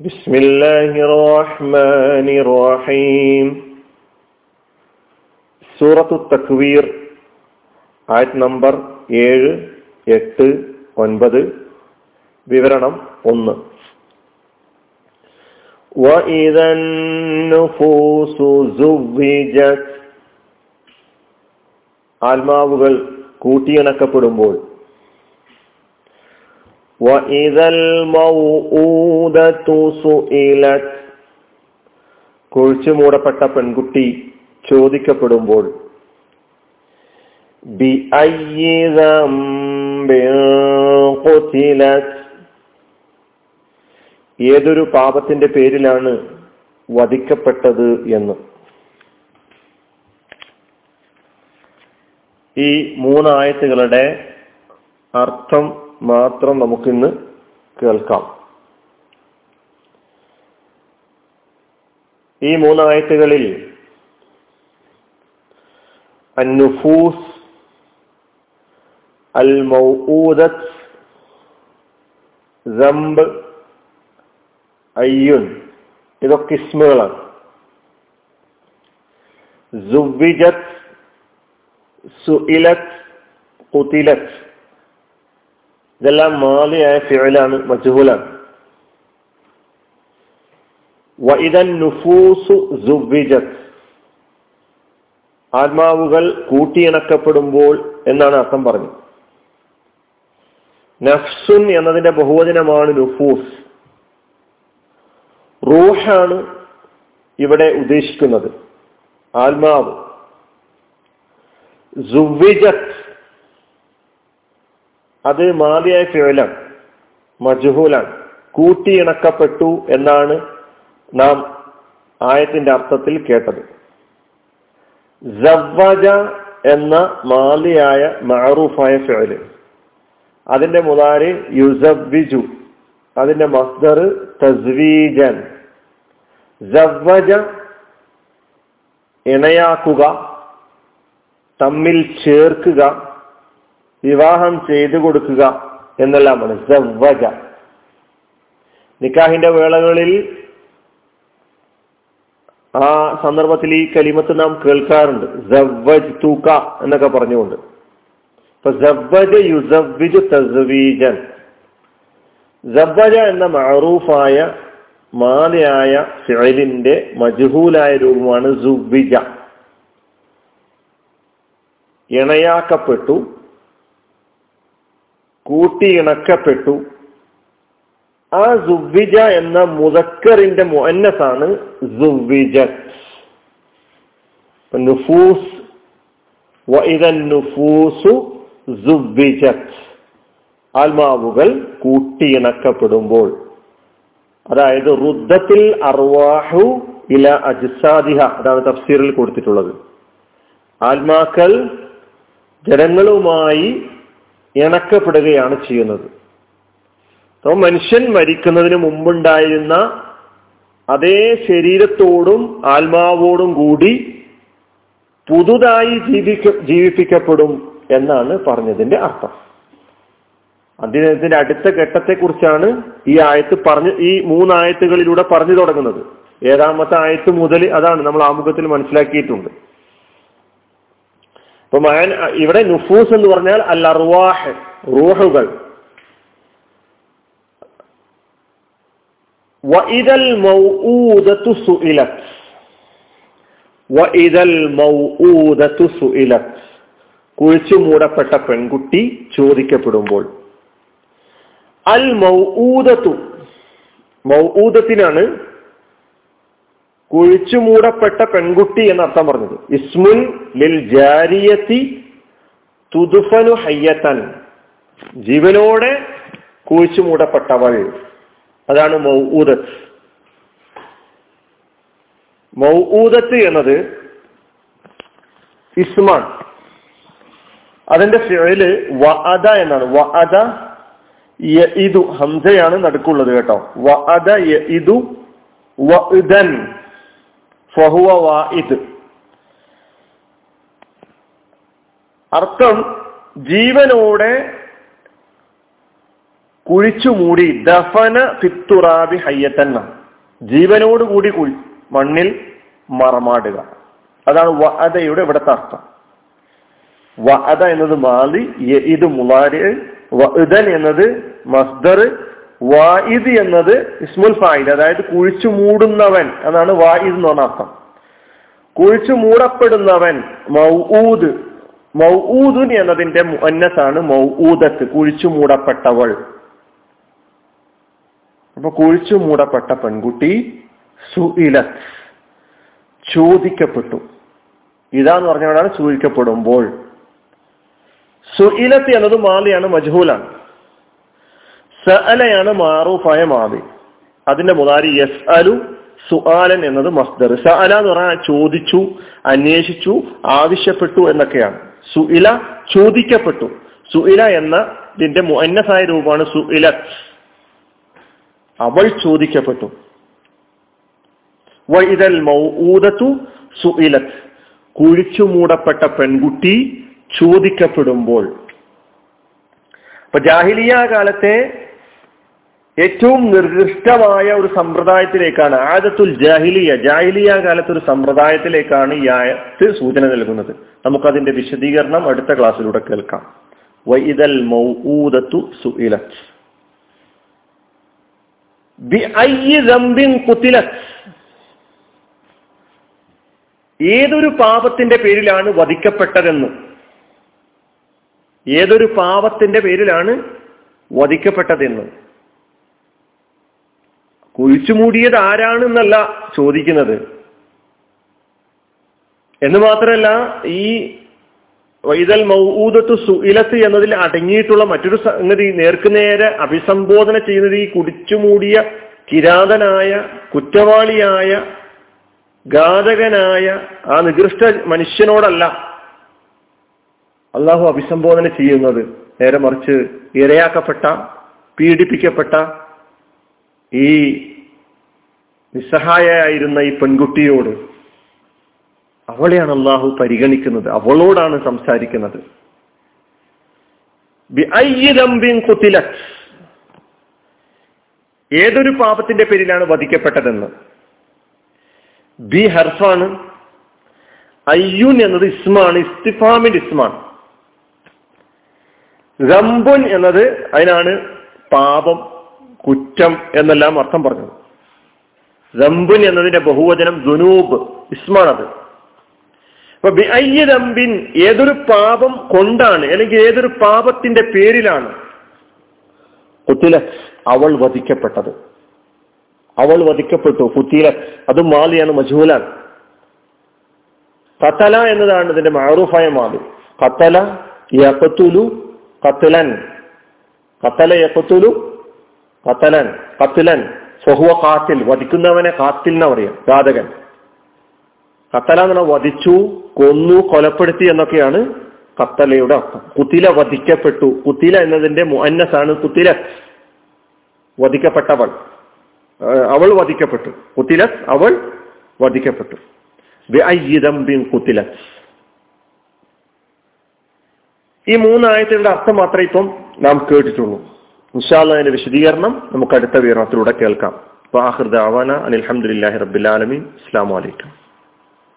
بسم الله الرحمن الرحيم സൂറത്തു തക്വീർ ആയത് നമ്പർ ഏഴ് എട്ട് ഒൻപത് വിവരണം ഒന്ന് وإذا النفوس زوجت ആത്മാവുകൾ കൂട്ടിയിണക്കപ്പെടുമ്പോൾ وإذا الموءودة سئلت കുഴിച്ചു മൂടപ്പെട്ട പെൺകുട്ടി ചോദിക്കപ്പെടുമ്പോൾ ഏതൊരു പാപത്തിന്റെ പേരിലാണ് വധിക്കപ്പെട്ടത് എന്ന് ഈ മൂന്നായത്തുകളുടെ അർത്ഥം മാത്രം നമുക്കിന്ന് കേൾക്കാം. ഈ മൂന്നായത്തുകളിൽ അന്നുഫൂസ് അൽ മൗഊദത്ത് ജംബ് അയ്യുൻ ഇതൊക്കെ ഇസ്മുകളാണ്. സുവിജത്ത് സുഇലത്ത് കുത്തിലത്ത് ഇതെല്ലാം മാലിയായ ഫിഴലാണ് മജുഹുലാണ്. സുവിജത്ത് ആത്മാവുകൾ കൂട്ടിയിണക്കപ്പെടുമ്പോൾ എന്നാണ് അർത്ഥം പറഞ്ഞത്. നഫ്സുൻ എന്നതിന്റെ ബഹുവചനമാണ് നുഫൂസ്. റൂഹാണ് ഇവിടെ ഉദ്ദേശിക്കുന്നത്. ആത്മാവ്. അത് മാതിയായ ഫിഴലാണ് മജുഹൂലാണ്. കൂട്ടിയിണക്കപ്പെട്ടു എന്നാണ് നാം ആയത്തിന്റെ അർത്ഥത്തിൽ കേട്ടത്. സവ്വജ എന്ന മാലിയായ മാറൂഫായ ഫിഴൽ അതിന്റെ മുതാരി യുസവ്വിജു. അതിന്റെ മസ്ദർ തസ്വീജൻ. ജവ്വജ ഇണയാക്കുക തമ്മിൽ ചേർക്കുക വിവാഹം ചെയ്തു കൊടുക്കുക എന്നെല്ലാമാണ് സവ്വജ. നിക്കാഹിന്റെ വേളകളിൽ ആ സന്ദർഭത്തിൽ ഈ കലിമത്ത് നാം കേൾക്കാറുണ്ട്. സവ്വജ് തൂക്ക എന്നൊക്കെ പറഞ്ഞുകൊണ്ട്. സവ്വജ തസ്വീജൻ. സവ്വജ എന്ന മാറൂഫായ മാലയായ ഫിഴലിന്റെ മജുഹൂലായ രൂപമാണ് ഇണയാക്കപ്പെട്ടു. കൂട്ടിയിണക്കപ്പെട്ടു ആ സുവിജ എന്ന മുതക്കറിന്റെ മുഅന്നസാണ് നുഫൂസ് നുഫൂസു ആത്മാവുകൾ കൂട്ടിയിണക്കപ്പെടുമ്പോൾ അതായത് റുദ്ധത്തിൽ അർവാഹു ഇല അജിസാദിഹ. അതാണ് തഫ്സീറിൽ കൊടുത്തിട്ടുള്ളത്. ആത്മാക്കൾ ജനങ്ങളുമായി ഇണക്കപ്പെടുകയാണ് ചെയ്യുന്നത്. അപ്പോൾ മനുഷ്യൻ മരിക്കുന്നതിന് മുമ്പുണ്ടായിരുന്ന അതേ ശരീരത്തോടും ആത്മാവോടും കൂടി പുതുതായി ജീവിക്ക ജീവിപ്പിക്കപ്പെടും എന്നാണ് പറഞ്ഞതിന്റെ അർത്ഥം. അദ്ദേഹത്തിന്റെ അടുത്ത ഘട്ടത്തെക്കുറിച്ചാണ് ഈ ആയത്ത് പറഞ്ഞ് ഈ മൂന്നായത്തുകളിലൂടെ പറഞ്ഞു തുടങ്ങുന്നത്. ഏഴാമത്തെ ആയത്ത് മുതൽ അതാണ് നമ്മൾ ആമുഖത്തിൽ മനസ്സിലാക്കിയിട്ടുണ്ട്. അപ്പൊ ഇവിടെ നുഫൂസ് എന്ന് പറഞ്ഞാൽ അൽ അർവാഹ് റൂഹുകൾ. കുഴിച്ചു മൂടപ്പെട്ട പെൺകുട്ടി ചോദിക്കപ്പെടുമ്പോൾ. അൽ മൗഊദത്തു മൗഊദത്തിനാണ് കുഴിച്ചു മൂടപ്പെട്ട പെൺകുട്ടി എന്ന അർത്ഥം പറഞ്ഞത്. ഇസ്മുൻ ലിൽ ജാരിയത്തി തുതുഫനു ഹയ്യത്തൻ. ജീവനോടെ കുഴിച്ചു മൂടപ്പെട്ടവൾ അതാണ് മൗഊദത്ത്. മൗഊദത്ത് എന്നത് ഇസ്മാൻ. അതിന്റെ ഫിഴൽ അദ എന്നാണ്. വ അദ ഇതു ഹംസയാണ് നടുക്കുള്ളത് കേട്ടോ. വ അദ ഇതു വഇദൻ. ഫഹുവ വാഇദ്. അർത്ഥം ജീവനോടെ കുഴിച്ചു മൂടി ദഫന ഫിത്തുറാബി ഹയ്യത്തന്ന. ജീവനോടുകൂടി കുഴി മണ്ണിൽ മറമാടുക. അതാണ് വഅദയുടെ ഇവിടുത്തെ അർത്ഥം. വഅദ എന്നത് മാലി ഇത് മുലാരി വഅദൻ എന്നത് മസ്ദർ വായിദ് എന്നത് ഇസ്മുൽ ഫായിദ് അതായത് കുഴിച്ചു മൂടുന്നവൻ എന്നാണ് വായിദ് എന്ന് പറഞ്ഞ അർത്ഥം. കുഴിച്ചു മൂടപ്പെടുന്നവൻ മൗഊദ് മൗഊദുൻ എന്നതിന്റെ മുന്നത്താണ് മൗഊദത്ത് കുഴിച്ചു മൂടപ്പെട്ടവൾ. അപ്പൊ കുഴിച്ചു മൂടപ്പെട്ട പെൺകുട്ടി സുഇലത്ത് ചോദിക്കപ്പെട്ടു. ഇതാന്ന് പറഞ്ഞവരാണ് ചോദിക്കപ്പെടുമ്പോൾ. സുഇലത്ത് എന്നത് മാലിയാണ് മജ്ഹൂലാണ്. സഅലയാണ് മാറൂഫായ മാതി അതിന്റെ മുതാരി യസ് അലു സുആലൻ എന്നത് മസ്ദർ. സഅല എന്ന് പറഞ്ഞാൽ ചോദിച്ചു അന്വേഷിച്ചു ആവശ്യപ്പെട്ടു എന്നൊക്കെയാണ്. സുഇല ചോദിക്കപ്പെട്ടു. സുഇല എന്ന ഇതിന്റെ മുന്നസായ രൂപമാണ് സുഇല അവൾ ചോദിക്കപ്പെട്ടു. വൈതൽ മൗഊദത്തു സുഇലത്ത് കുഴിച്ചു മൂടപ്പെട്ട പെൺകുട്ടി ചോദിക്കപ്പെടുമ്പോൾ. അപ്പൊ ജാഹിലിയ കാലത്തെ ഏറ്റവും നിർദ്ദിഷ്ടമായ ഒരു സമ്പ്രദായത്തിലേക്കാണ് ആദത്തുൽ ജാഹിലിയ ജാഹിലിയ കാലത്ത് ഒരു സമ്പ്രദായത്തിലേക്കാണ് ഈ ആയത്ത് സൂചന നൽകുന്നത്. നമുക്കതിന്റെ വിശദീകരണം അടുത്ത ക്ലാസ്സിലൂടെ കേൾക്കാം. വൈദൽ ഏതൊരു പാപത്തിന്റെ പേരിലാണ് വധിക്കപ്പെട്ടതെന്ന്? ഏതൊരു പാപത്തിന്റെ പേരിലാണ് വധിക്കപ്പെട്ടതെന്ന്? കുഴിച്ചുമൂടിയത് ആരാണെന്നല്ല ചോദിക്കുന്നത്. എന്ന് മാത്രമല്ല ഈ വൈതൽ മൗദത്ത് സുഇലത്ത് എന്നതിൽ അടങ്ങിയിട്ടുള്ള മറ്റൊരു സംഗതി നേർക്കുനേരെ അഭിസംബോധന ചെയ്യുന്നത് ഈ കുടിച്ചുമൂടിയ കിരാതനായ കുറ്റവാളിയായ ഘാതകനായ ആ നികൃഷ്ട മനുഷ്യനോടല്ല അള്ളാഹു അഭിസംബോധന ചെയ്യുന്നത്. നേരെ മറിച്ച് ഇരയാക്കപ്പെട്ട പീഡിപ്പിക്കപ്പെട്ട ഈ നിസ്സഹായായിരുന്ന ഈ പെൺകുട്ടിയോട് അവളെയാണ് അള്ളാഹു പരിഗണിക്കുന്നത്. അവളോടാണ് സംസാരിക്കുന്നത്. ഏതൊരു പാപത്തിന്റെ പേരിലാണ് വധിക്കപ്പെട്ടതെന്ന്. ബി ഹർഫാണ്. അയ്യുൻ എന്നത് ഇസ്മാണ് ഇസ്തിഫാമിന്റെ ഇസ്മാണ്. റംബുൻ എന്നത് അതിനാണ് പാപം. കുറ്റം എന്നെല്ലാം അർത്ഥം പറഞ്ഞത്. റംബുൻ എന്നതിന്റെ ബഹുവചനം ദുനൂബ് ഇസ്മാണത്. അപ്പൊ ദമ്പിൻ ഏതൊരു പാപം കൊണ്ടാണ് അല്ലെങ്കിൽ ഏതൊരു പാപത്തിന്റെ പേരിലാണ് കുത്തില അവൾ വധിക്കപ്പെട്ടത്. അവൾ വധിക്കപ്പെട്ടു കുത്തില അത് മാലിയാണ് മജൂലാണ് കത്തല എന്നതാണ് ഇതിന്റെ മാറൂഫായ മാലി. കത്തല യക്കത്തുലു കത്തലൻ. കത്തല യക്കത്തുലു കത്തലൻ കത്തിലൻ സ്വഹുവ കാത്തിൽ വധിക്കുന്നവനെ കാത്തിൽ എന്ന് പറയാം ഘാതകൻ കത്തല എന്ന് വധിച്ചു കൊന്നു കൊലപ്പെടുത്തി എന്നൊക്കെയാണ് കത്തലയുടെ അർത്ഥം. കുത്തില വധിക്കപ്പെട്ടു. കുത്തില എന്നതിന്റെ മുഅന്നസാണ് കുത്തില. വധിക്കപ്പെട്ടവൾ. അവൾ വധിക്കപ്പെട്ടു. കുത്തില അവൾ വധിക്കപ്പെട്ടു. കുത്തില ഈ മൂന്നായത്തിന്റെ അർത്ഥം മാത്രമേ ഇപ്പം നാം കേട്ടിട്ടുള്ളൂ. ഇൻഷാല്ല അതിന്റെ വിശദീകരണം നമുക്ക് അടുത്ത വിവരണത്തിലൂടെ കേൾക്കാം. വാഹിർ ദാവാന അനിൽഹമുല്ലാഹി റബ്ബുലാലമീൻ അസ്സാം വലൈക്കും